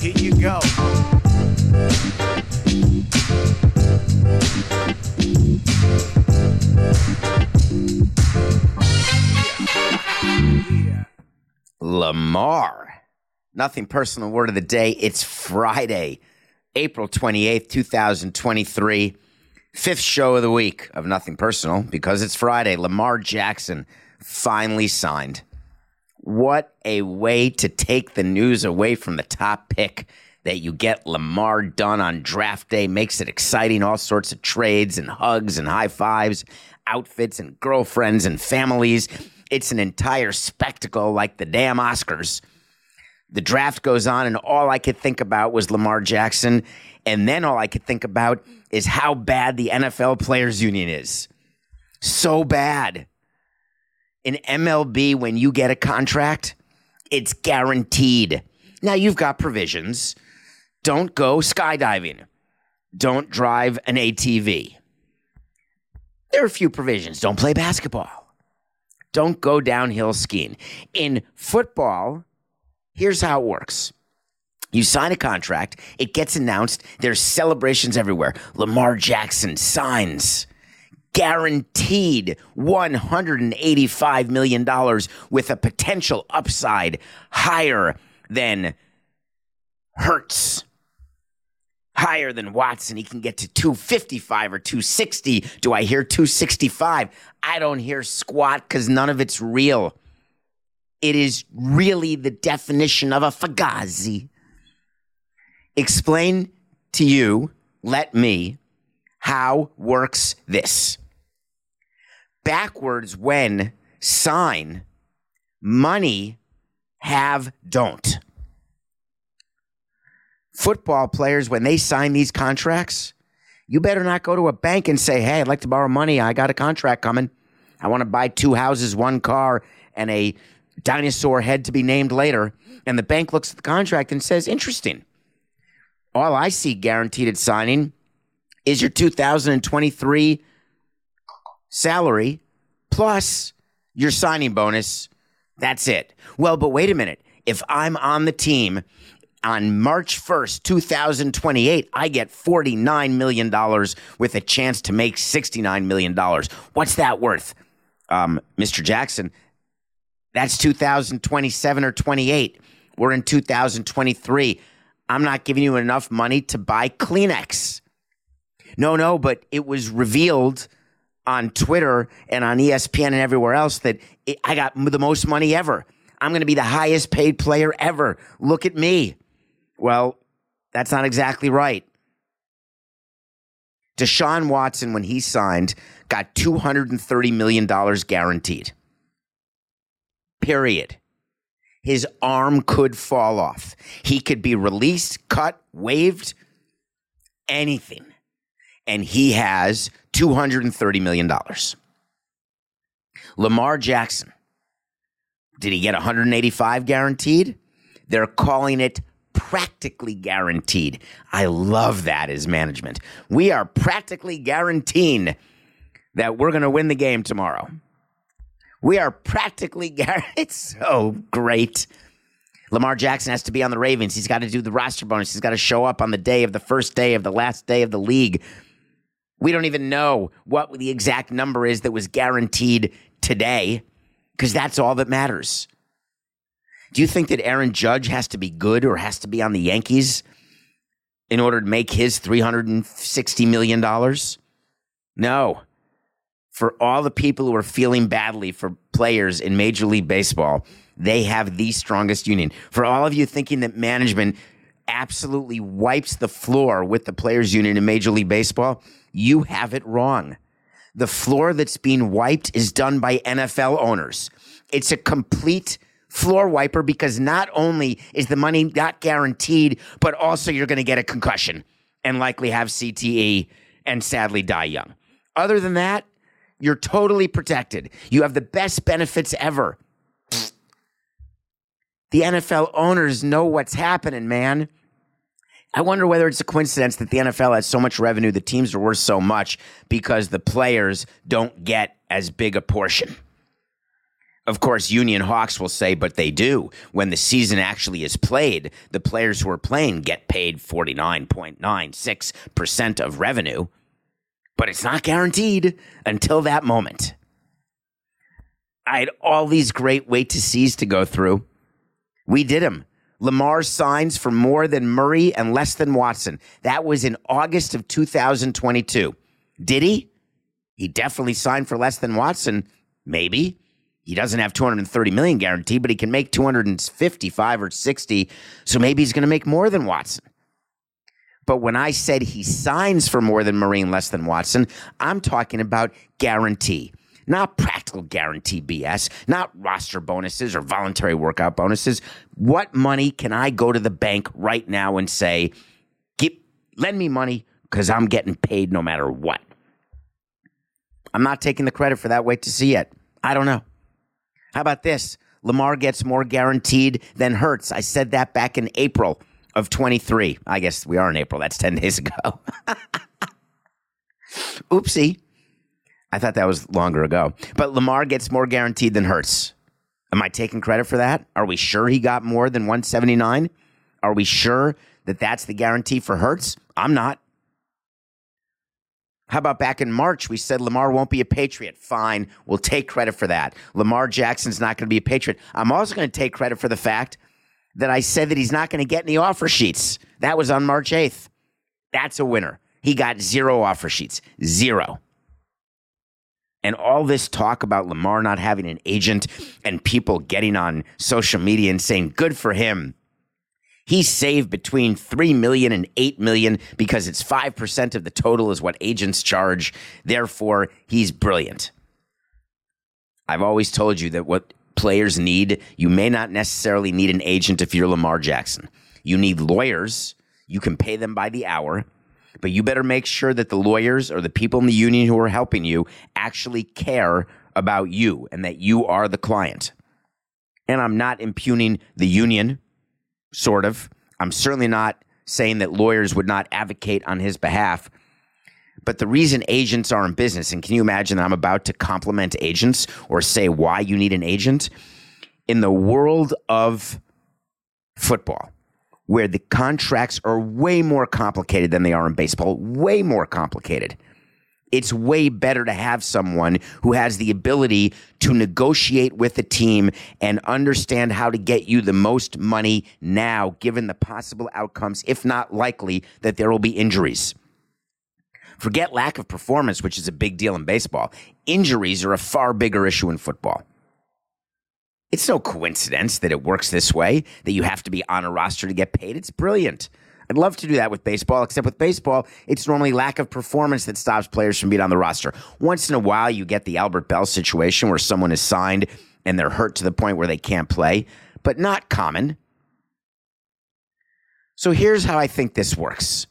Here you go. Lamar. Nothing personal word of the day. It's Friday, April 28th, 2023. Fifth show of the week of Nothing Personal because it's Friday. Lamar Jackson finally signed. What a way to take the news away from the top pick that you get Lamar done on draft day makes it exciting. All sorts of trades and hugs and high fives, outfits and girlfriends and families. It's an entire spectacle like the damn Oscars. The draft goes on, and all I could think about was Lamar Jackson. And then all I could think about is how bad the NFL Players Union is. So bad. In MLB, when you get a contract, it's guaranteed. Now, you've got provisions. Don't go skydiving. Don't drive an ATV. There are a few provisions. Don't play basketball. Don't go downhill skiing. In football, here's how it works. You sign a contract, it gets announced, there's celebrations everywhere. Lamar Jackson signs guaranteed $185 million with a potential upside higher than Hurts, higher than Watson. He can get to 255 or 260. Do I hear 265? I don't hear squat because none of it's real. It is really the definition of a fagazi. Explain to you, let me, how works this. Backwards when sign, money have don't. Football players, when they sign these contracts, you better not go to a bank and say, hey, I'd like to borrow money. I got a contract coming. I want to buy two houses, one car, and a dinosaur head to be named later. And the bank looks at the contract and says, interesting. All I see guaranteed at signing is your 2023 salary plus your signing bonus. That's it. Well, but wait a minute. If I'm on the team on March 1st, 2028, I get $49 million with a chance to make $69 million. What's that worth? Um, Mr. Jackson, that's 2027 or 28. We're in 2023. I'm not giving you enough money to buy Kleenex. No, no, but it was revealed on Twitter and on ESPN and everywhere else that it, I got the most money ever. I'm going to be the highest paid player ever. Look at me. Well, that's not exactly right. Deshaun Watson, when he signed, got $230 million guaranteed. Period. His arm could fall off. He could be released, cut, waived, anything. And he has $230 million. Lamar Jackson, did he get 185 guaranteed? They're calling it practically guaranteed. I love that as management. We are practically guaranteeing that we're going to win the game tomorrow. We are practically guaranteed. It's so great. Lamar Jackson has to be on the Ravens. He's got to do the roster bonus. He's got to show up on the day of the first day of the last day of the league. We don't even know what the exact number is that was guaranteed today because that's all that matters. Do you think that Aaron Judge has to be good or has to be on the Yankees in order to make his $360 million? No. For all the people who are feeling badly for players in Major League Baseball, they have the strongest union. For all of you thinking that management absolutely wipes the floor with the players union in Major League Baseball, you have it wrong. The floor that's being wiped is done by NFL owners. It's a complete floor wiper because not only is the money not guaranteed, but also you're going to get a concussion and likely have CTE and sadly die young. Other than that, you're totally protected. You have the best benefits ever. The NFL owners know what's happening, man. I wonder whether it's a coincidence that the NFL has so much revenue, the teams are worth so much because the players don't get as big a portion. Of course, Union Hawks will say, but they do. When the season actually is played, the players who are playing get paid 49.96% of revenue, but it's not guaranteed until that moment. I had all these great wait to sees to go through. We did them. Lamar signs for more than Murray and less than Watson. That was in August of 2022. Did he? He definitely signed for less than Watson. Maybe. He doesn't have 230 million guaranteed, but he can make 255 or 60. So maybe he's going to make more than Watson. But when I said he signs for more than Murray, less than Watson, I'm talking about guarantee, not practical guarantee BS, not roster bonuses or voluntary workout bonuses. What money can I go to the bank right now and say, Get, lend me money because I'm getting paid no matter what? I'm not taking the credit for that wait to see yet. I don't know. How about this? Lamar gets more guaranteed than Hurts. I said that back in April of 23. I guess we are in April. That's 10 days ago. Oopsie. I thought that was longer ago. But Lamar gets more guaranteed than Hurts. Am I taking credit for that? Are we sure he got more than 179? Are we sure that that's the guarantee for Hurts? I'm not. How about back in March, we said Lamar won't be a Patriot? Fine, we'll take credit for that. Lamar Jackson's not going to be a Patriot. I'm also going to take credit for the fact that I said that he's not going to get any offer sheets. That was on March 8th. That's a winner. He got zero offer sheets, zero. And all this talk about Lamar not having an agent and people getting on social media and saying, good for him. He saved between 3 million and 8 million because it's 5% of the total is what agents charge. Therefore, he's brilliant. I've always told you that what players need, you may not necessarily need an agent if you're Lamar Jackson. You need lawyers. You can pay them by the hour, but you better make sure that the lawyers or the people in the union who are helping you actually care about you and that you are the client. And I'm not impugning the union sort of. I'm certainly not saying that lawyers would not advocate on his behalf. But the reason agents are in business, and can you imagine that I'm about to compliment agents or say why you need an agent? In the world of football, where the contracts are way more complicated than they are in baseball, way more complicated it's way better to have someone who has the ability to negotiate with a team and understand how to get you the most money now, given the possible outcomes, if not likely, that there will be injuries. Forget lack of performance, which is a big deal in baseball. Injuries are a far bigger issue in football. It's no coincidence that it works this way, that you have to be on a roster to get paid. It's brilliant. I'd love to do that with baseball, except with baseball, it's normally lack of performance that stops players from being on the roster. Once in a while, you get the Albert Belle situation where someone is signed and they're hurt to the point where they can't play, but not common. So here's how I think this works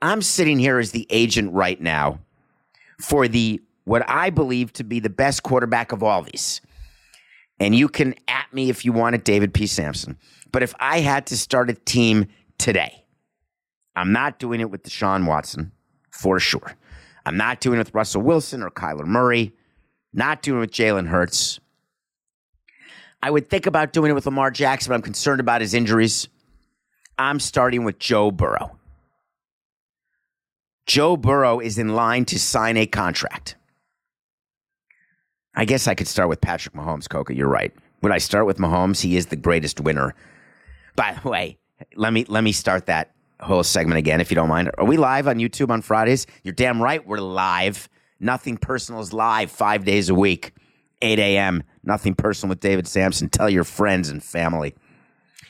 I'm sitting here as the agent right now for the what I believe to be the best quarterback of all these. And you can at me if you want it, David P. Samson. But if I had to start a team today. I'm not doing it with Deshaun Watson for sure. I'm not doing it with Russell Wilson or Kyler Murray. Not doing it with Jalen Hurts. I would think about doing it with Lamar Jackson, but I'm concerned about his injuries. I'm starting with Joe Burrow. Joe Burrow is in line to sign a contract. I guess I could start with Patrick Mahomes, Coca. You're right. Would I start with Mahomes? He is the greatest winner. By the way, let me let me start that whole segment again, if you don't mind. Are we live on YouTube on Fridays? You're damn right we're live. Nothing personal is live five days a week, 8 a.m. Nothing personal with David Samson. Tell your friends and family.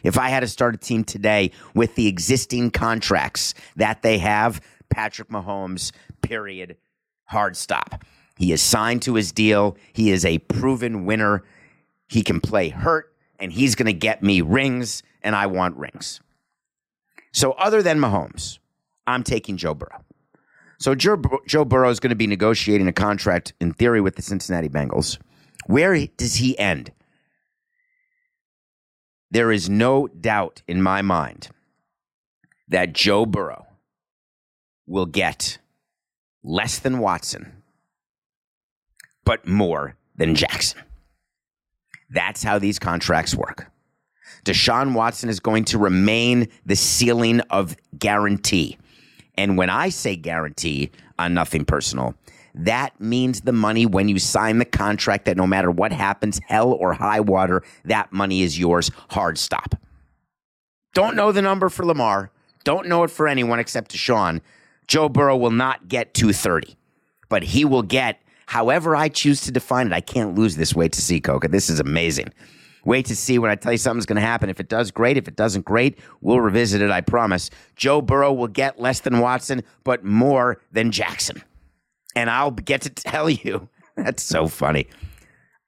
If I had to start a team today with the existing contracts that they have, Patrick Mahomes, period, hard stop. He is signed to his deal. He is a proven winner. He can play hurt, and he's going to get me rings, and I want rings. So, other than Mahomes, I'm taking Joe Burrow. So, Joe, Burrow is going to be negotiating a contract, in theory, with the Cincinnati Bengals. Where does he end? There is no doubt in my mind that Joe Burrow will get less than Watson, but more than Jackson. That's how these contracts work. Deshaun Watson is going to remain the ceiling of guarantee. And when I say guarantee on nothing personal, that means the money when you sign the contract that no matter what happens, hell or high water, that money is yours. Hard stop. Don't know the number for Lamar. Don't know it for anyone except Deshaun. Joe Burrow will not get 230, but he will get however I choose to define it. I can't lose this. Wait to see, Coca. This is amazing. Wait to see when I tell you something's going to happen. If it does, great. If it doesn't, great. We'll revisit it, I promise. Joe Burrow will get less than Watson, but more than Jackson. And I'll get to tell you that's so funny.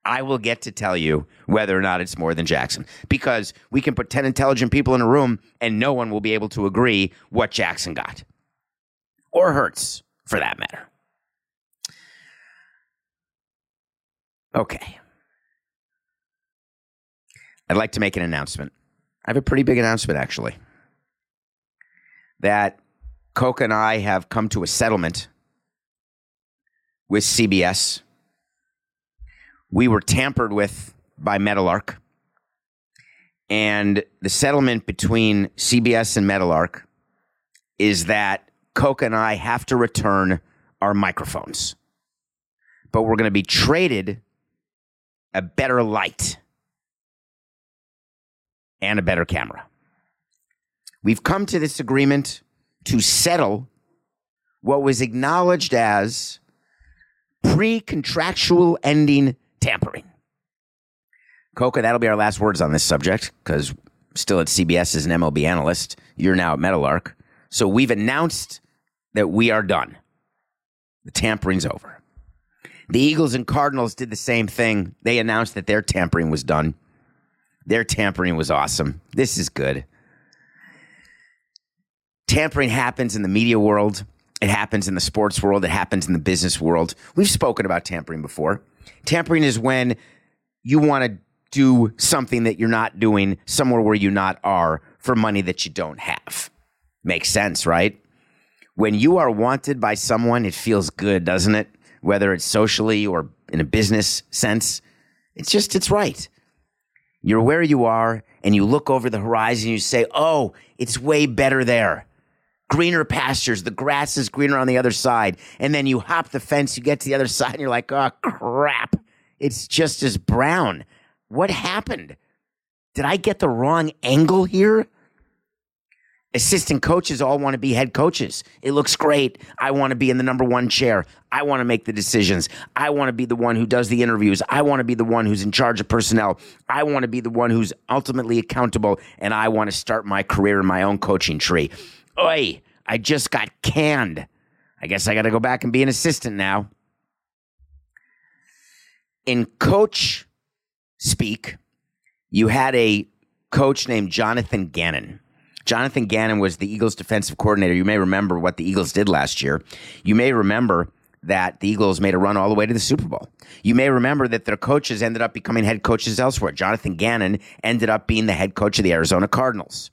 I will get to tell you whether or not it's more than Jackson because we can put 10 intelligent people in a room and no one will be able to agree what Jackson got or Hurts for that matter. Okay. I'd like to make an announcement. I have a pretty big announcement, actually. That Coca and I have come to a settlement with CBS. We were tampered with by Meadowlark. And the settlement between CBS and Meadowlark is that Coca and I have to return our microphones. But we're going to be traded a better light and a better camera. We've come to this agreement to settle what was acknowledged as pre contractual ending tampering. Coca, that'll be our last words on this subject because still at CBS as an MLB analyst. You're now at Meadowlark. So we've announced that we are done. The tampering's over. The Eagles and Cardinals did the same thing. They announced that their tampering was done. Their tampering was awesome. This is good. Tampering happens in the media world. It happens in the sports world. It happens in the business world. We've spoken about tampering before. Tampering is when you want to do something that you're not doing somewhere where you not are for money that you don't have. Makes sense, right? When you are wanted by someone, it feels good, doesn't it? Whether it's socially or in a business sense, it's just, it's right. You're where you are and you look over the horizon and you say, oh, it's way better there. Greener pastures, the grass is greener on the other side. And then you hop the fence, you get to the other side, and you're like, oh, crap. It's just as brown. What happened? Did I get the wrong angle here? Assistant coaches all want to be head coaches. It looks great. I want to be in the number one chair. I want to make the decisions. I want to be the one who does the interviews. I want to be the one who's in charge of personnel. I want to be the one who's ultimately accountable. And I want to start my career in my own coaching tree. Oi, I just got canned. I guess I got to go back and be an assistant now. In coach speak, you had a coach named Jonathan Gannon. Jonathan Gannon was the Eagles defensive coordinator. You may remember what the Eagles did last year. You may remember that the Eagles made a run all the way to the Super Bowl. You may remember that their coaches ended up becoming head coaches elsewhere. Jonathan Gannon ended up being the head coach of the Arizona Cardinals.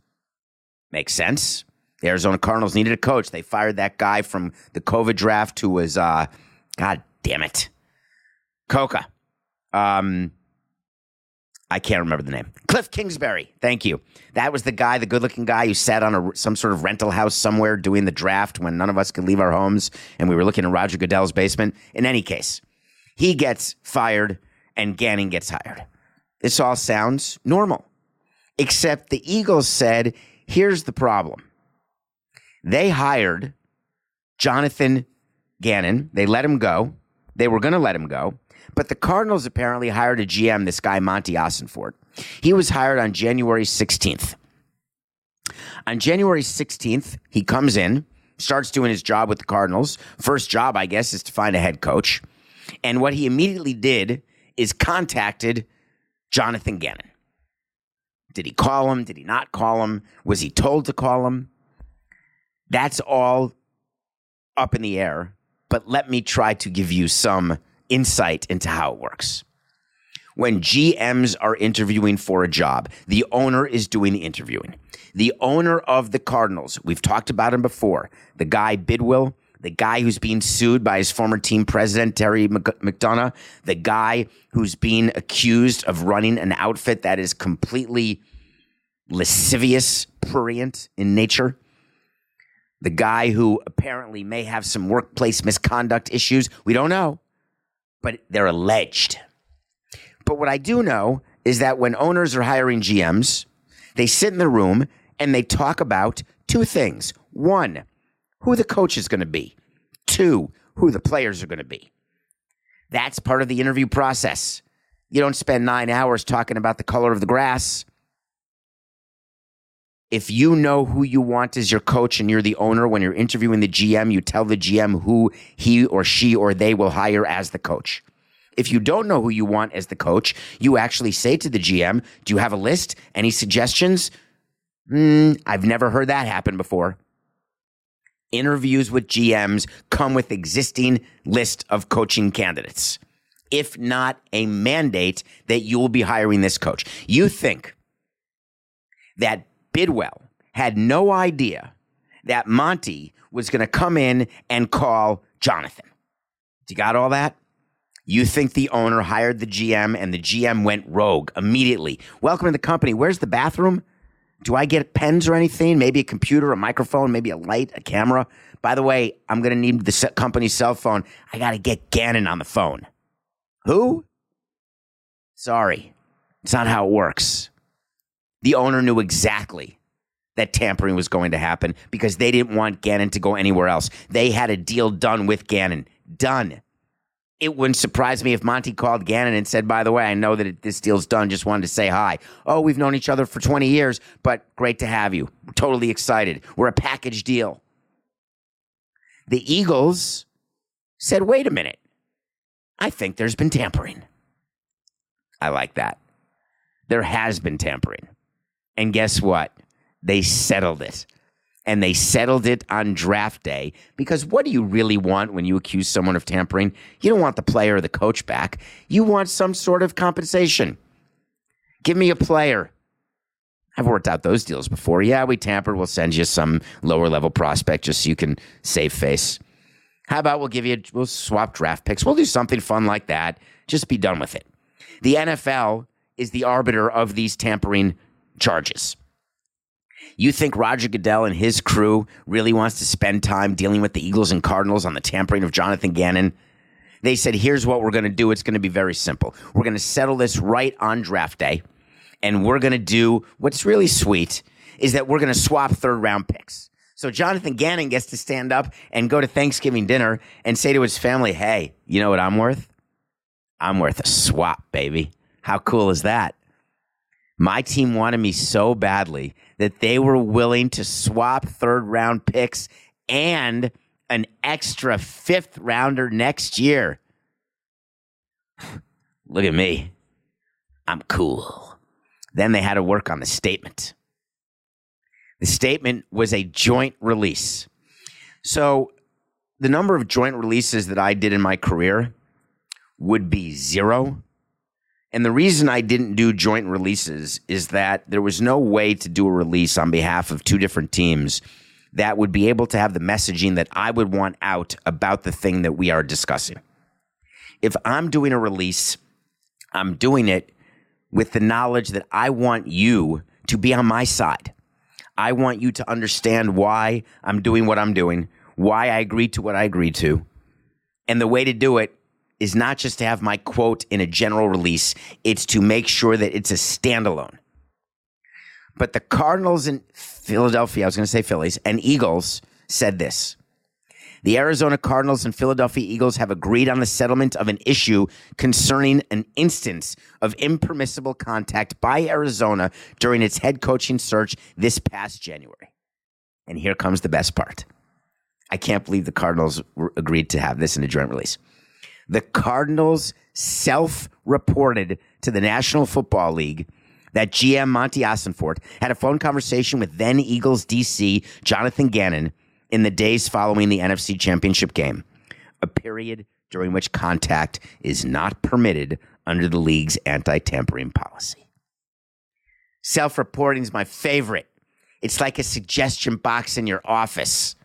Makes sense. The Arizona Cardinals needed a coach. They fired that guy from the COVID draft who was, uh, God damn it, Coca. Um, I can't remember the name. Cliff Kingsbury. Thank you. That was the guy, the good looking guy who sat on a, some sort of rental house somewhere doing the draft when none of us could leave our homes and we were looking in Roger Goodell's basement. In any case, he gets fired and Gannon gets hired. This all sounds normal, except the Eagles said, here's the problem. They hired Jonathan Gannon, they let him go. They were going to let him go. But the Cardinals apparently hired a GM, this guy, Monty Ossenfort. He was hired on January 16th. On January 16th, he comes in, starts doing his job with the Cardinals. First job, I guess, is to find a head coach. And what he immediately did is contacted Jonathan Gannon. Did he call him? Did he not call him? Was he told to call him? That's all up in the air, but let me try to give you some insight into how it works. When GMs are interviewing for a job, the owner is doing the interviewing. The owner of the Cardinals, we've talked about him before, the guy Bidwill, the guy who's being sued by his former team president, Terry McDonough, the guy who's being accused of running an outfit that is completely lascivious, prurient in nature, the guy who apparently may have some workplace misconduct issues. We don't know, but they're alleged. But what I do know is that when owners are hiring GMs, they sit in the room and they talk about two things. One, who the coach is going to be. Two, who the players are going to be. That's part of the interview process. You don't spend nine hours talking about the color of the grass. If you know who you want as your coach and you're the owner, when you're interviewing the GM, you tell the GM who he or she or they will hire as the coach. If you don't know who you want as the coach, you actually say to the GM, Do you have a list? Any suggestions? Mm, I've never heard that happen before. Interviews with GMs come with existing list of coaching candidates, if not a mandate that you will be hiring this coach. You think that Bidwill had no idea that Monty was going to come in and call Jonathan. You got all that? You think the owner hired the GM and the GM went rogue immediately. Welcome to the company. Where's the bathroom? Do I get pens or anything? Maybe a computer, a microphone, maybe a light, a camera. By the way, I'm going to need the company's cell phone. I got to get Gannon on the phone. Who? Sorry. It's not how it works. The owner knew exactly that tampering was going to happen because they didn't want Gannon to go anywhere else. They had a deal done with Gannon. Done. It wouldn't surprise me if Monty called Gannon and said, by the way, I know that this deal's done. Just wanted to say hi. Oh, we've known each other for 20 years, but great to have you. We're totally excited. We're a package deal. The Eagles said, wait a minute. I think there's been tampering. I like that. There has been tampering. And guess what? They settled it. And they settled it on draft day because what do you really want when you accuse someone of tampering? You don't want the player or the coach back. You want some sort of compensation. Give me a player. I've worked out those deals before. Yeah, we tampered. We'll send you some lower level prospect just so you can save face. How about we'll give you, we'll swap draft picks. We'll do something fun like that. Just be done with it. The NFL is the arbiter of these tampering charges. You think Roger Goodell and his crew really wants to spend time dealing with the Eagles and Cardinals on the tampering of Jonathan Gannon? They said, here's what we're going to do. It's going to be very simple. We're going to settle this right on draft day. And we're going to do what's really sweet is that we're going to swap third round picks. So Jonathan Gannon gets to stand up and go to Thanksgiving dinner and say to his family, hey, you know what I'm worth? I'm worth a swap, baby. How cool is that? My team wanted me so badly that they were willing to swap third round picks and an extra fifth rounder next year. Look at me. I'm cool. Then they had to work on the statement. The statement was a joint release. So the number of joint releases that I did in my career would be zero and the reason I didn't do joint releases is that there was no way to do a release on behalf of two different teams that would be able to have the messaging that I would want out about the thing that we are discussing. If I'm doing a release, I'm doing it with the knowledge that I want you to be on my side. I want you to understand why I'm doing what I'm doing, why I agreed to what I agreed to. And the way to do it is not just to have my quote in a general release, it's to make sure that it's a standalone. But the Cardinals and Philadelphia, I was going to say Phillies, and Eagles said this. The Arizona Cardinals and Philadelphia Eagles have agreed on the settlement of an issue concerning an instance of impermissible contact by Arizona during its head coaching search this past January. And here comes the best part. I can't believe the Cardinals agreed to have this in a joint release. The Cardinals self reported to the National Football League that GM Monty Ossenfort had a phone conversation with then Eagles DC Jonathan Gannon in the days following the NFC Championship game, a period during which contact is not permitted under the league's anti tampering policy. Self reporting is my favorite. It's like a suggestion box in your office.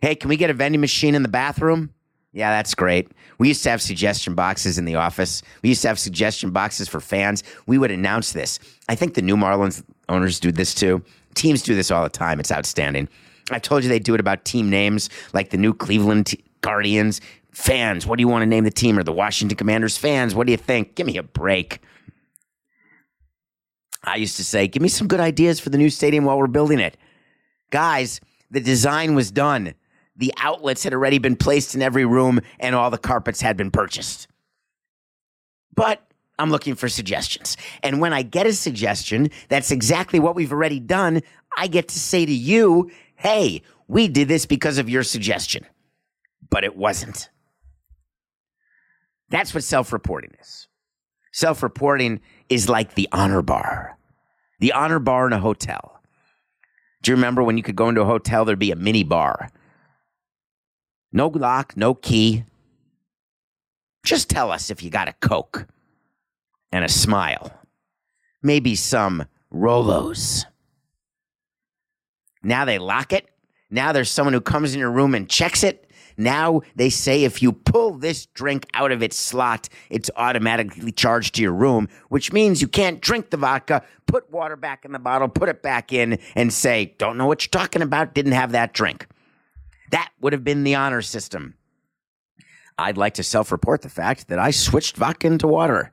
Hey, can we get a vending machine in the bathroom? Yeah, that's great. We used to have suggestion boxes in the office. We used to have suggestion boxes for fans. We would announce this. I think the new Marlins owners do this too. Teams do this all the time. It's outstanding. I told you they do it about team names, like the new Cleveland t- Guardians. Fans, what do you want to name the team? Or the Washington Commanders fans, what do you think? Give me a break. I used to say, give me some good ideas for the new stadium while we're building it. Guys, the design was done. The outlets had already been placed in every room and all the carpets had been purchased. But I'm looking for suggestions. And when I get a suggestion, that's exactly what we've already done. I get to say to you, hey, we did this because of your suggestion. But it wasn't. That's what self reporting is. Self reporting is like the honor bar, the honor bar in a hotel. Do you remember when you could go into a hotel, there'd be a mini bar? No lock, no key. Just tell us if you got a Coke and a smile. Maybe some Rolos. Now they lock it. Now there's someone who comes in your room and checks it. Now they say if you pull this drink out of its slot, it's automatically charged to your room, which means you can't drink the vodka, put water back in the bottle, put it back in, and say, Don't know what you're talking about, didn't have that drink. That would have been the honor system. I'd like to self report the fact that I switched vodka into water.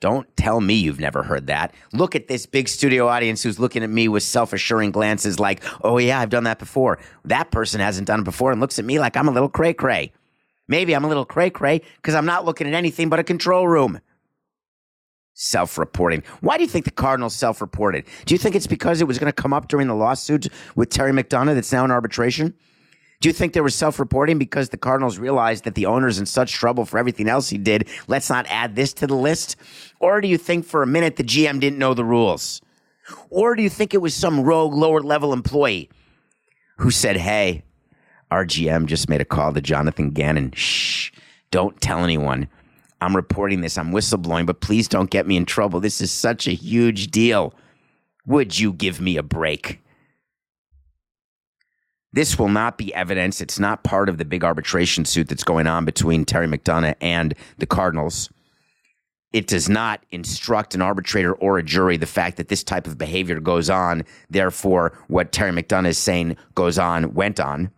Don't tell me you've never heard that. Look at this big studio audience who's looking at me with self assuring glances like, oh, yeah, I've done that before. That person hasn't done it before and looks at me like I'm a little cray cray. Maybe I'm a little cray cray because I'm not looking at anything but a control room. Self reporting. Why do you think the Cardinals self reported? Do you think it's because it was going to come up during the lawsuit with Terry McDonough that's now in arbitration? Do you think they were self reporting because the Cardinals realized that the owner's in such trouble for everything else he did? Let's not add this to the list? Or do you think for a minute the GM didn't know the rules? Or do you think it was some rogue lower level employee who said, hey, our GM just made a call to Jonathan Gannon. Shh, don't tell anyone. I'm reporting this. I'm whistleblowing, but please don't get me in trouble. This is such a huge deal. Would you give me a break? This will not be evidence. It's not part of the big arbitration suit that's going on between Terry McDonough and the Cardinals. It does not instruct an arbitrator or a jury the fact that this type of behavior goes on. Therefore, what Terry McDonough is saying goes on, went on.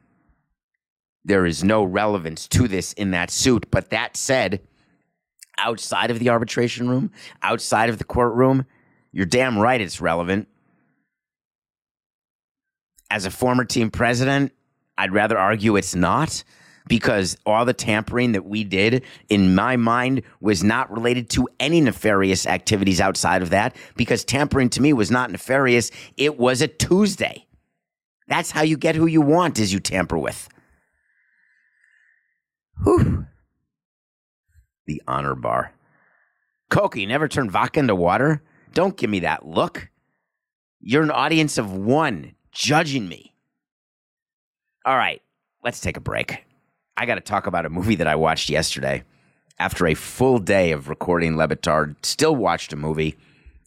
There is no relevance to this in that suit. But that said, outside of the arbitration room, outside of the courtroom, you're damn right it's relevant as a former team president, I'd rather argue it's not because all the tampering that we did, in my mind, was not related to any nefarious activities outside of that because tampering to me was not nefarious. It was a Tuesday. That's how you get who you want, is you tamper with. Whew. The honor bar. You never turn vodka into water? Don't give me that look. You're an audience of one judging me. All right, let's take a break. I got to talk about a movie that I watched yesterday. After a full day of recording Le Batard, still watched a movie,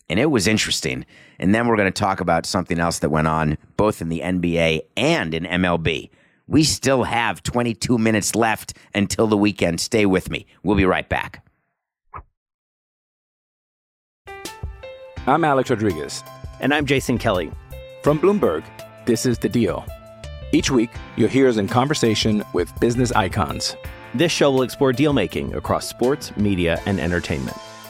and it was interesting. And then we're going to talk about something else that went on both in the NBA and in MLB. We still have 22 minutes left until the weekend. Stay with me. We'll be right back. I'm Alex Rodriguez. And I'm Jason Kelly. From Bloomberg, this is The Deal. Each week, you'll hear us in conversation with business icons. This show will explore deal making across sports, media, and entertainment.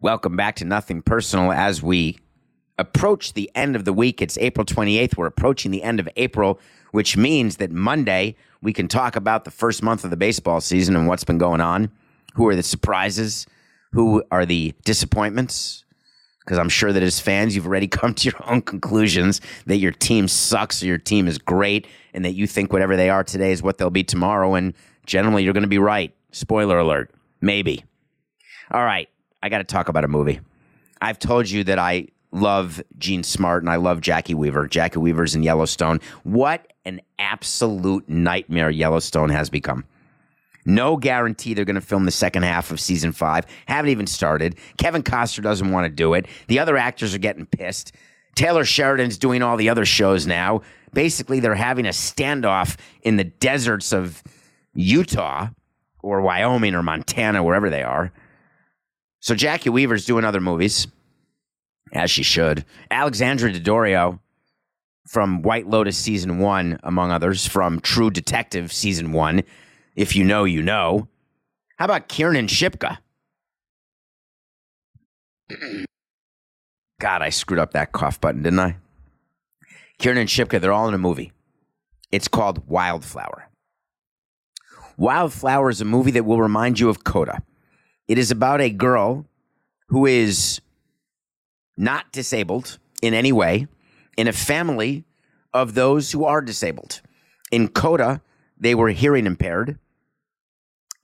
Welcome back to Nothing Personal as we approach the end of the week. It's April 28th. We're approaching the end of April, which means that Monday we can talk about the first month of the baseball season and what's been going on. Who are the surprises? Who are the disappointments? Because I'm sure that as fans, you've already come to your own conclusions that your team sucks or your team is great and that you think whatever they are today is what they'll be tomorrow. And generally, you're going to be right. Spoiler alert. Maybe. All right. I got to talk about a movie. I've told you that I love Jean Smart and I love Jacki Weaver. Jacki Weaver's in Yellowstone. What an absolute nightmare Yellowstone has become. No guarantee they're going to film the second half of season five. Haven't even started. Kevin Costner doesn't want to do it. The other actors are getting pissed. Taylor Sheridan's doing all the other shows now. Basically, they're having a standoff in the deserts of Utah or Wyoming or Montana, wherever they are. So Jacki Weaver's doing other movies, as she should. Alexandra Daddario from White Lotus season one, among others, from True Detective season one. If you know, you know. How about Kiernan Shipka? God, I screwed up that cough button, didn't I? Kiernan Shipka, they're all in a movie. It's called Wildflower. Wildflower is a movie that will remind you of Coda. It is about a girl who is not disabled in any way in a family of those who are disabled. In Coda, they were hearing impaired.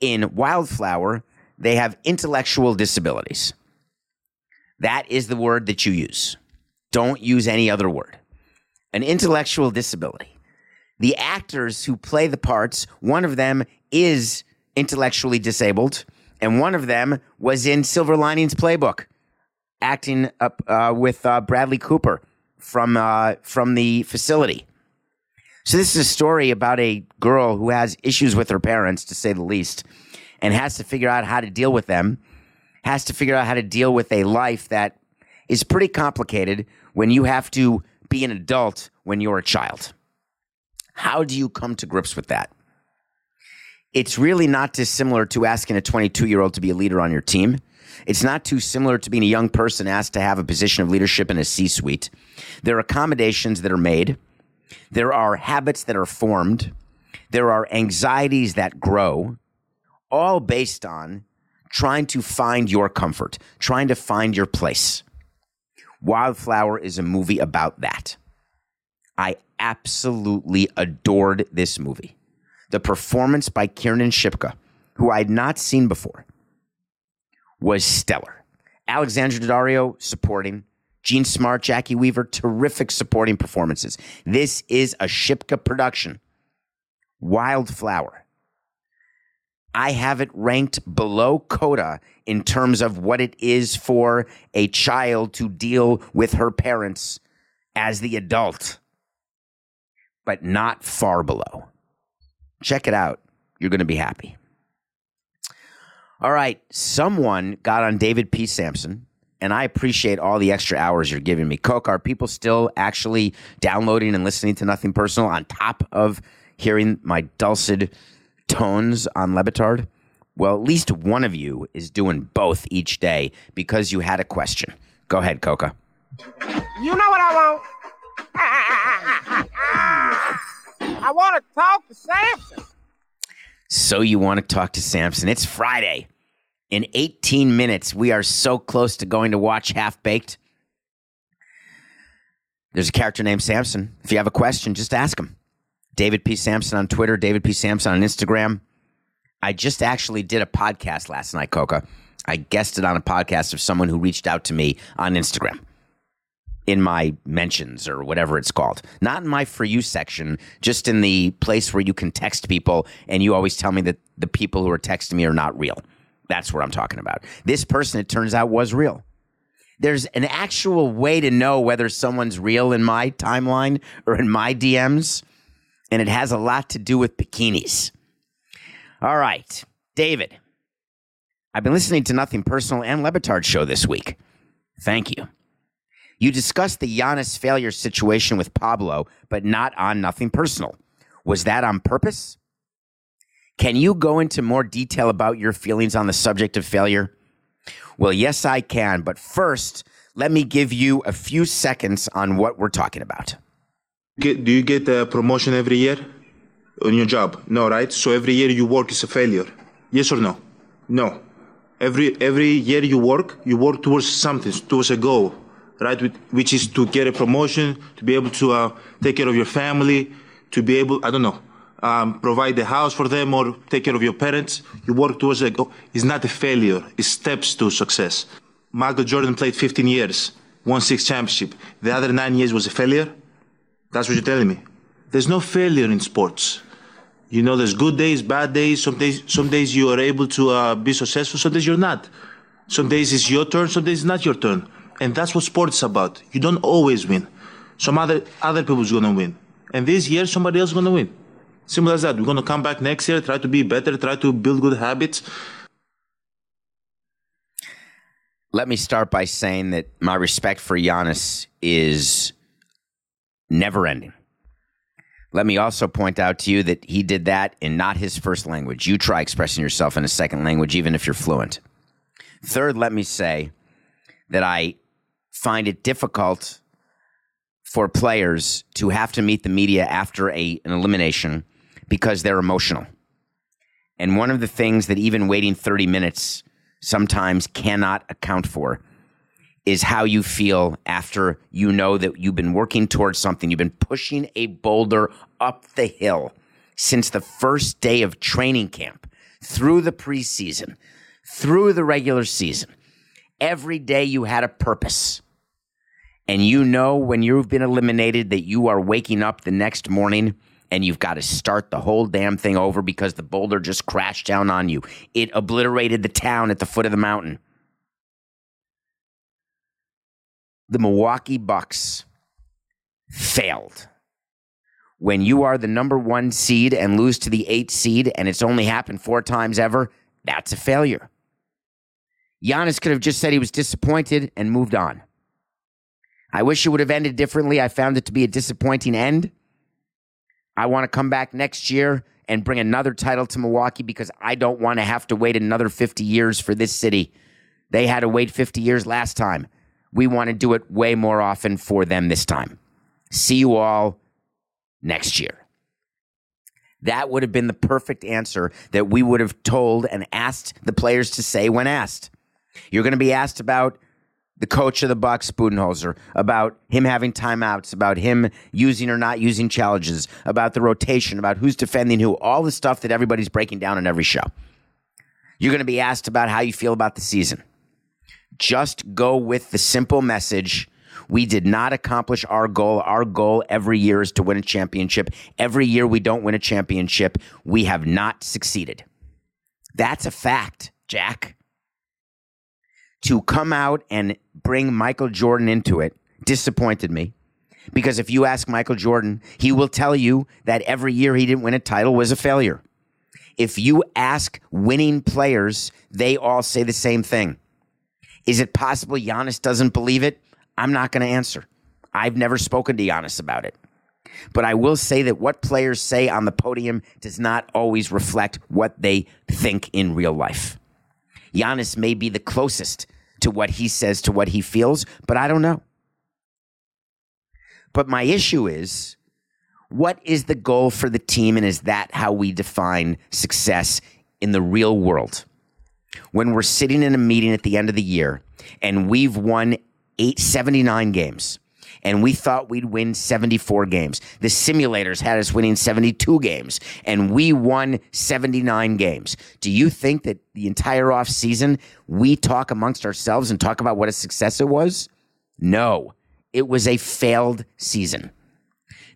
In Wildflower, they have intellectual disabilities. That is the word that you use. Don't use any other word. An intellectual disability. The actors who play the parts, one of them is intellectually disabled, and one of them was in Silver Linings Playbook, acting up uh, with uh, Bradley Cooper from uh, from the facility. So this is a story about a girl who has issues with her parents, to say the least, and has to figure out how to deal with them. Has to figure out how to deal with a life that is pretty complicated when you have to be an adult when you're a child. How do you come to grips with that? It's really not dissimilar to asking a 22 year old to be a leader on your team. It's not too similar to being a young person asked to have a position of leadership in a C suite. There are accommodations that are made, there are habits that are formed, there are anxieties that grow, all based on trying to find your comfort, trying to find your place. Wildflower is a movie about that. I absolutely adored this movie. The performance by Kiernan Shipka, who I had not seen before, was stellar. Alexandra Daddario supporting, Jean Smart, Jacki Weaver, terrific supporting performances. This is a Shipka production. Wildflower. I have it ranked below Coda in terms of what it is for a child to deal with her parents as the adult, but not far below. Check it out. You're going to be happy. All right. Someone got on David P. Samson, and I appreciate all the extra hours you're giving me. Coke, are people still actually downloading and listening to Nothing Personal on top of hearing my dulcet tones on Le Batard? Well, at least one of you is doing both each day because you had a question. Go ahead, Coca. You know what I want? I want to talk to Samson. So you want to talk to Samson? It's Friday. In 18 minutes, we are so close to going to watch Half Baked. There's a character named Samson. If you have a question, just ask him. David P. Samson on Twitter, David P. Samson on Instagram. I just actually did a podcast last night, Coca. I guested on a podcast of someone who reached out to me on Instagram in my mentions or whatever it's called. Not in my for you section, just in the place where you can text people and you always tell me that the people who are texting me are not real. That's what I'm talking about. This person, it turns out, was real. There's an actual way to know whether someone's real in my timeline or in my DMs, and it has a lot to do with bikinis. All right, David. I've been listening to Nothing Personal and Le Batard show this week. Thank you. You discussed the Giannis failure situation with Pablo, but not on Nothing Personal. Was that on purpose? Can you go into more detail about your feelings on the subject of failure? Well, yes, I can. But first, let me give you a few seconds on what we're talking about. Get, do you get a promotion every year on your job? No, right? So every year you work is a failure. Yes or no? No. Every every year you work, you work towards something, towards a goal, right? Which is to get a promotion, to be able to uh, take care of your family, to be able, I don't know, um, provide the house for them or take care of your parents. You work towards a goal. It's not a failure. It's steps to success. Michael Jordan played 15 years, won six championship. The other nine years was a failure. That's what you're telling me. There's no failure in sports. You know, there's good days, bad days. Some days, some days you are able to uh, be successful. Some days you're not. Some days it's your turn. Some days it's not your turn. And that's what sports is about. You don't always win. Some other other people's gonna win. And this year somebody else is gonna win. Simple as that. We're gonna come back next year, try to be better, try to build good habits. Let me start by saying that my respect for Giannis is never ending. Let me also point out to you that he did that in not his first language. You try expressing yourself in a second language, even if you're fluent. Third, let me say that I find it difficult for players to have to meet the media after a, an elimination because they're emotional. And one of the things that even waiting 30 minutes sometimes cannot account for is how you feel after you know that you've been working towards something. You've been pushing a boulder up the hill since the first day of training camp, through the preseason, through the regular season. Every day you had a purpose. And you know when you've been eliminated that you are waking up the next morning and you've got to start the whole damn thing over because the boulder just crashed down on you. It obliterated the town at the foot of the mountain. The Milwaukee Bucks failed. When you are the number one seed and lose to the eight seed, and it's only happened four times ever, that's a failure. Giannis could have just said he was disappointed and moved on. I wish it would have ended differently. I found it to be a disappointing end. I want to come back next year and bring another title to Milwaukee because I don't want to have to wait another 50 years for this city. They had to wait 50 years last time. We want to do it way more often for them this time. See you all next year. That would have been the perfect answer that we would have told and asked the players to say when asked. You're going to be asked about the coach of the Bucks, Budenholzer, about him having timeouts, about him using or not using challenges, about the rotation, about who's defending who, all the stuff that everybody's breaking down on every show. You're going to be asked about how you feel about the season. Just go with the simple message. We did not accomplish our goal. Our goal every year is to win a championship. Every year we don't win a championship, we have not succeeded. That's a fact, Jack to come out and bring Michael Jordan into it disappointed me. Because if you ask Michael Jordan, he will tell you that every year he didn't win a title was a failure. If you ask winning players, they all say the same thing. Is it possible Giannis doesn't believe it? I'm not going to answer. I've never spoken to Giannis about it. But I will say that what players say on the podium does not always reflect what they think in real life. Giannis may be the closest to what he says to what he feels, but I don't know. But my issue is What is the goal for the team, and is that how we define success in the real world? When we're sitting in a meeting at the end of the year and we've won 879 games and we thought we'd win 74 games. The simulators had us winning 72 games and we won 79 games. Do you think that the entire off season we talk amongst ourselves and talk about what a success it was? No. It was a failed season.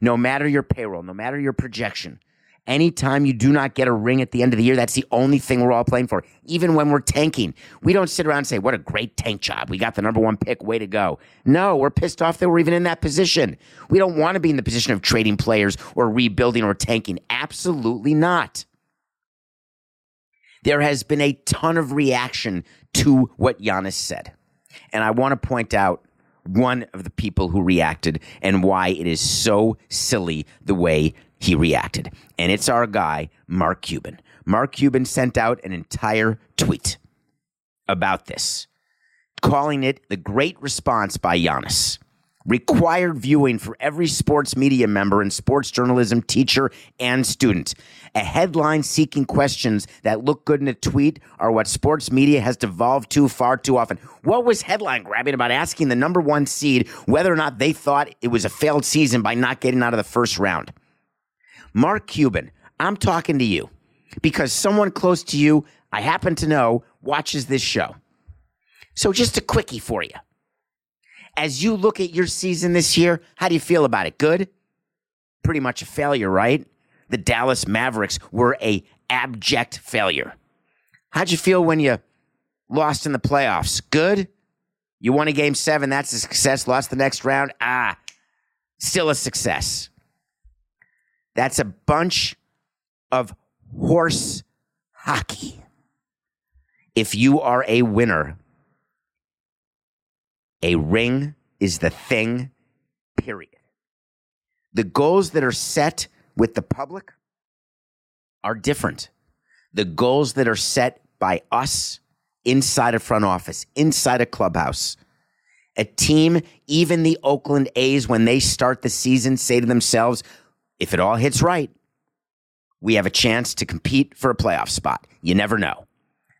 No matter your payroll, no matter your projection, Anytime you do not get a ring at the end of the year, that's the only thing we're all playing for. Even when we're tanking, we don't sit around and say, What a great tank job. We got the number one pick. Way to go. No, we're pissed off that we're even in that position. We don't want to be in the position of trading players or rebuilding or tanking. Absolutely not. There has been a ton of reaction to what Giannis said. And I want to point out one of the people who reacted and why it is so silly the way he reacted. And it's our guy, Mark Cuban. Mark Cuban sent out an entire tweet about this, calling it the great response by Giannis. Required viewing for every sports media member and sports journalism teacher and student. A headline seeking questions that look good in a tweet are what sports media has devolved to far too often. What was headline grabbing about asking the number one seed whether or not they thought it was a failed season by not getting out of the first round? Mark Cuban, I'm talking to you because someone close to you, I happen to know, watches this show. So, just a quickie for you. As you look at your season this year, how do you feel about it? Good? Pretty much a failure, right? The Dallas Mavericks were a abject failure. How'd you feel when you lost in the playoffs? Good? You won a game seven, that's a success. Lost the next round, ah, still a success. That's a bunch of horse hockey. If you are a winner, a ring is the thing, period. The goals that are set with the public are different. The goals that are set by us inside a front office, inside a clubhouse, a team, even the Oakland A's, when they start the season, say to themselves, if it all hits right, we have a chance to compete for a playoff spot. You never know.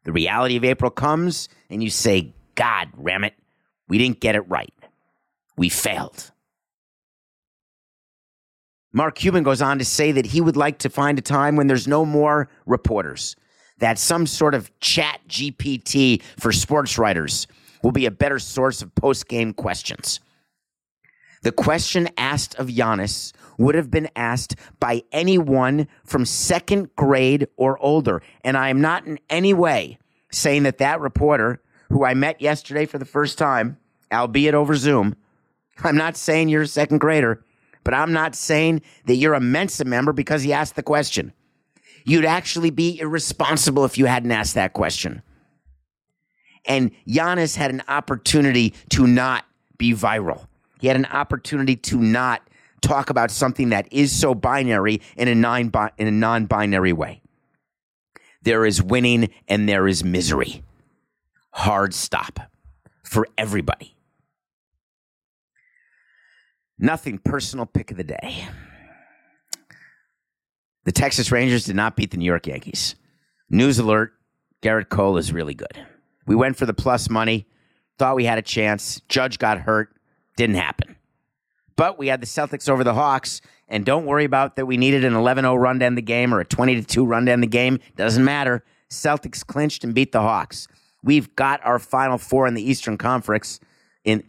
The reality of April comes and you say, God, ram it, we didn't get it right. We failed. Mark Cuban goes on to say that he would like to find a time when there's no more reporters, that some sort of chat GPT for sports writers will be a better source of post game questions. The question asked of Giannis would have been asked by anyone from second grade or older. And I am not in any way saying that that reporter who I met yesterday for the first time, albeit over Zoom, I'm not saying you're a second grader, but I'm not saying that you're a Mensa member because he asked the question. You'd actually be irresponsible if you hadn't asked that question. And Giannis had an opportunity to not be viral. He had an opportunity to not talk about something that is so binary in a non in a non-binary way. There is winning and there is misery. Hard stop for everybody. Nothing personal pick of the day. The Texas Rangers did not beat the New York Yankees. News alert Gerrit Cole is really good. We went for the plus money, thought we had a chance. Judge got hurt. Didn't happen. But we had the Celtics over the Hawks, and don't worry about that we needed an 11-0 run down the game or a 20-2 run down the game. Doesn't matter. Celtics clinched and beat the Hawks. We've got our final four in the Eastern Conference in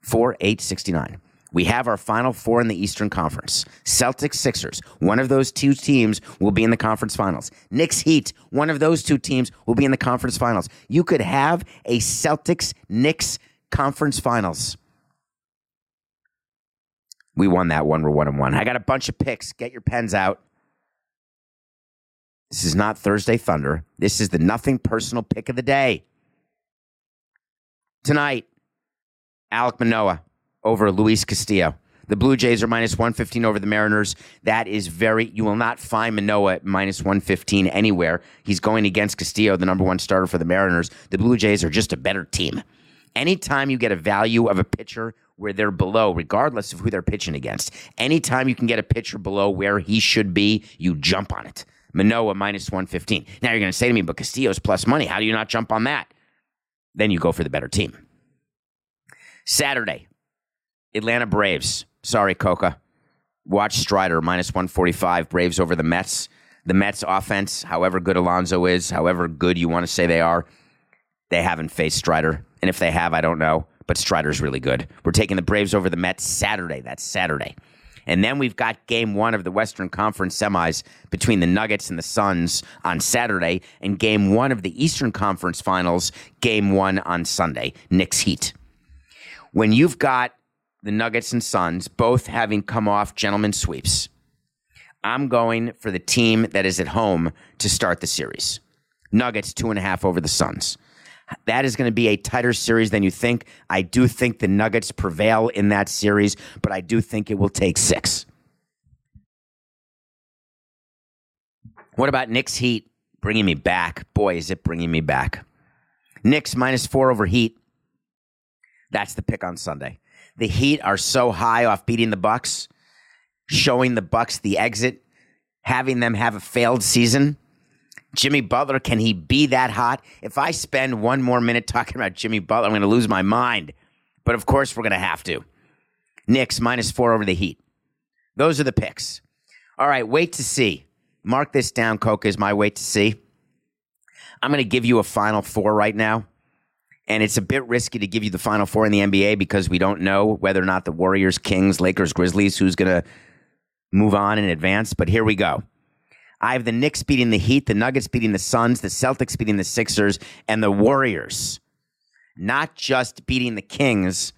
4 8 69. We have our final four in the Eastern Conference. Celtics, Sixers. One of those two teams will be in the conference finals. Knicks, Heat. One of those two teams will be in the conference finals. You could have a Celtics, Knicks conference finals. We won that one. We're one and one. I got a bunch of picks. Get your pens out. This is not Thursday Thunder. This is the nothing personal pick of the day. Tonight, Alek Manoah over Luis Castillo. The Blue Jays are minus 115 over the Mariners. That is very, you will not find Manoah at minus 115 anywhere. He's going against Castillo, the number one starter for the Mariners. The Blue Jays are just a better team. Anytime you get a value of a pitcher where they're below, regardless of who they're pitching against. Anytime you can get a pitcher below where he should be, you jump on it. Manoah minus 115. Now you're going to say to me, but Castillo's plus money. How do you not jump on that? Then you go for the better team. Saturday, Atlanta Braves. Sorry, Coca. Watch Strider minus 145. Braves over the Mets. The Mets offense, however good Alonso is, however good you want to say they are, they haven't faced Strider. And if they have, I don't know. But Strider's really good. We're taking the Braves over the Mets Saturday. That's Saturday. And then we've got game one of the Western Conference semis between the Nuggets and the Suns on Saturday, and game one of the Eastern Conference finals, game one on Sunday, Knicks Heat. When you've got the Nuggets and Suns both having come off gentlemen sweeps, I'm going for the team that is at home to start the series. Nuggets two and a half over the Suns. That is going to be a tighter series than you think. I do think the Nuggets prevail in that series, but I do think it will take six. What about Knicks Heat bringing me back? Boy, is it bringing me back. Knicks minus four over Heat. That's the pick on Sunday. The Heat are so high off beating the Bucks, showing the Bucks the exit, having them have a failed season. Jimmy Butler, can he be that hot? If I spend one more minute talking about Jimmy Butler, I'm going to lose my mind. But of course, we're going to have to. Knicks minus four over the Heat. Those are the picks. All right, wait to see. Mark this down, Coca, is my wait to see. I'm going to give you a final four right now. And it's a bit risky to give you the final four in the NBA because we don't know whether or not the Warriors, Kings, Lakers, Grizzlies, who's going to move on in advance. But here we go. I have the Knicks beating the Heat, the Nuggets beating the Suns, the Celtics beating the Sixers, and the Warriors not just beating the Kings,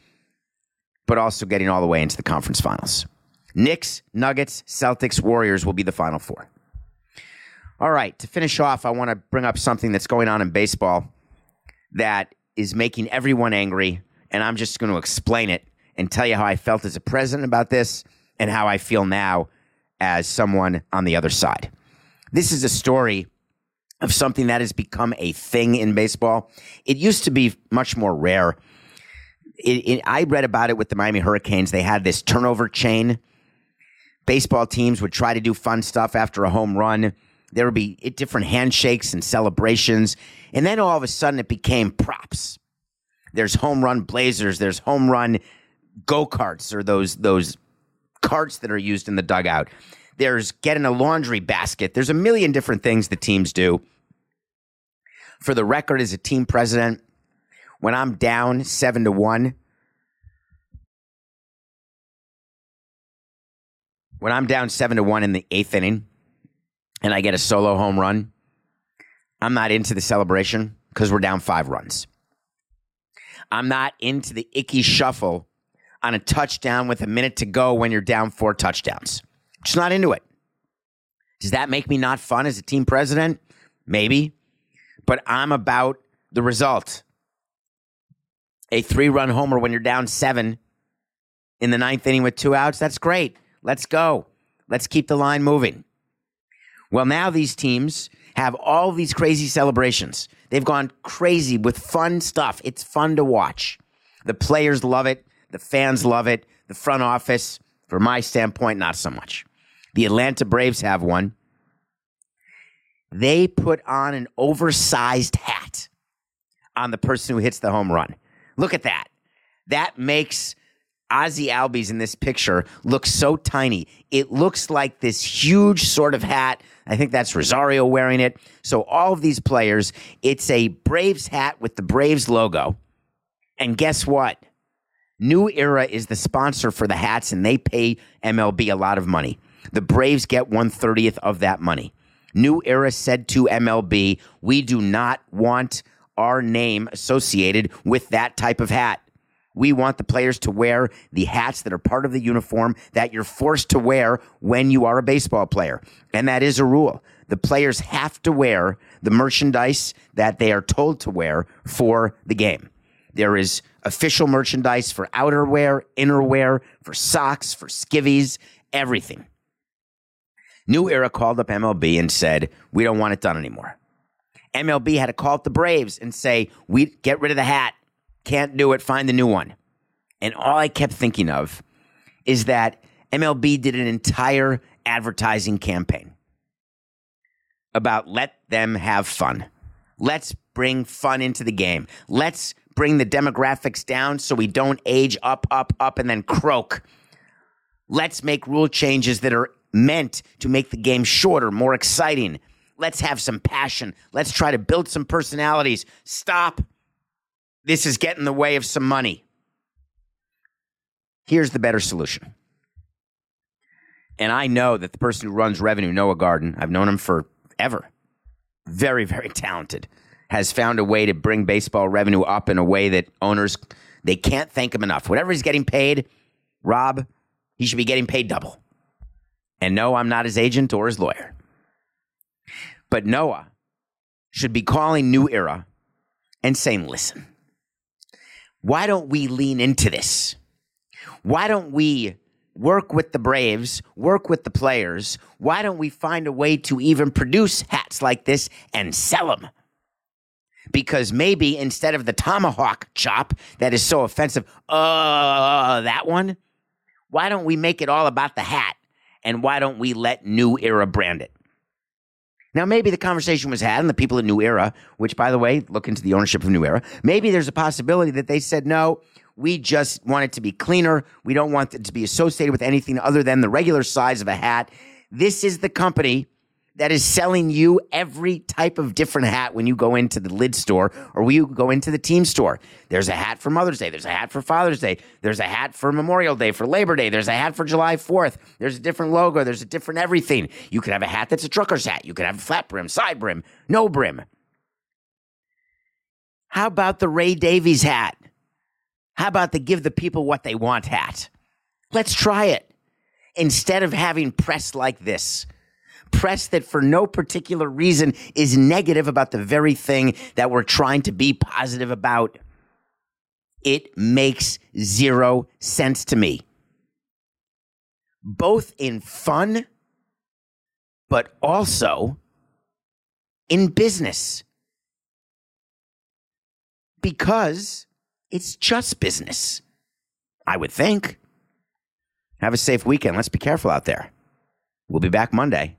but also getting all the way into the conference finals. Knicks, Nuggets, Celtics, Warriors will be the final four. All right, to finish off, I want to bring up something that's going on in baseball that is making everyone angry, and I'm just going to explain it and tell you how I felt as a president about this and how I feel now as someone on the other side. This is a story of something that has become a thing in baseball. It used to be much more rare. It, it, I read about it with the Miami Hurricanes. They had this turnover chain. Baseball teams would try to do fun stuff after a home run. There would be eh, different handshakes and celebrations. And then all of a sudden it became props. There's home run blazers, there's home run go karts or those, those carts that are used in the dugout. There's getting a laundry basket. There's a million different things the teams do. For the record, as a team president, when I'm down seven to one, when I'm down seven to one in the eighth inning and I get a solo home run, I'm not into the celebration because we're down five runs. I'm not into the Ickey Shuffle on a touchdown with a minute to go when you're down four touchdowns. Just not into it. Does that make me not fun as a team president? Maybe. But I'm about the result. A three run homer when you're down seven in the ninth inning with two outs, that's great. Let's go. Let's keep the line moving. Well, now these teams have all these crazy celebrations. They've gone crazy with fun stuff. It's fun to watch. The players love it. The fans love it. The front office, from my standpoint, not so much. The Atlanta Braves have one. They put on an oversized hat on the person who hits the home run. Look at that. That makes Ozzy Albies in this picture look so tiny. It looks like this huge sort of hat. I think that's Rosario wearing it. So all of these players, it's a Braves hat with the Braves logo. And guess what? New Era is the sponsor for the hats, and they pay MLB a lot of money. The Braves get one thirtieth of that money. New Era said to MLB, we do not want our name associated with that type of hat. We want the players to wear the hats that are part of the uniform that you're forced to wear when you are a baseball player. And that is a rule. The players have to wear the merchandise that they are told to wear for the game. There is official merchandise for outerwear, innerwear, for socks, for skivvies, everything. New Era called up MLB and said, We don't want it done anymore. MLB had to call up the Braves and say, We get rid of the hat. Can't do it. Find the new one. And all I kept thinking of is that MLB did an entire advertising campaign about let them have fun. Let's bring fun into the game. Let's bring the demographics down so we don't age up, up, up, and then croak. Let's make rule changes that are meant to make the game shorter, more exciting. Let's have some passion. Let's try to build some personalities. Stop. This is getting in the way of some money. Here's the better solution. And I know that the person who runs revenue, Noah Garden, I've known him forever. Very, very talented. Has found a way to bring baseball revenue up in a way that owners they can't thank him enough. Whatever he's getting paid, Rob, he should be getting paid double. And no, I'm not his agent or his lawyer. But Noah should be calling New Era and saying, listen, why don't we lean into this? Why don't we work with the Braves, work with the players? Why don't we find a way to even produce hats like this and sell them? Because maybe instead of the tomahawk chop that is so offensive, uh, that one, why don't we make it all about the hat? And why don't we let New Era brand it? Now, maybe the conversation was had, and the people at New Era, which, by the way, look into the ownership of New Era, maybe there's a possibility that they said, no, we just want it to be cleaner. We don't want it to be associated with anything other than the regular size of a hat. This is the company that is selling you every type of different hat when you go into the lid store or when you go into the team store. There's a hat for Mother's Day. There's a hat for Father's Day. There's a hat for Memorial Day, for Labor Day. There's a hat for July 4th. There's a different logo. There's a different everything. You could have a hat that's a trucker's hat. You could have a flat brim, side brim, no brim. How about the Ray Davies hat? How about the give the people what they want hat? Let's try it. Instead of having press like this, press that for no particular reason is negative about the very thing that we're trying to be positive about. It makes zero sense to me. Both in fun, but also in business. Because it's just business, I would think. Have a safe weekend. Let's be careful out there. We'll be back Monday.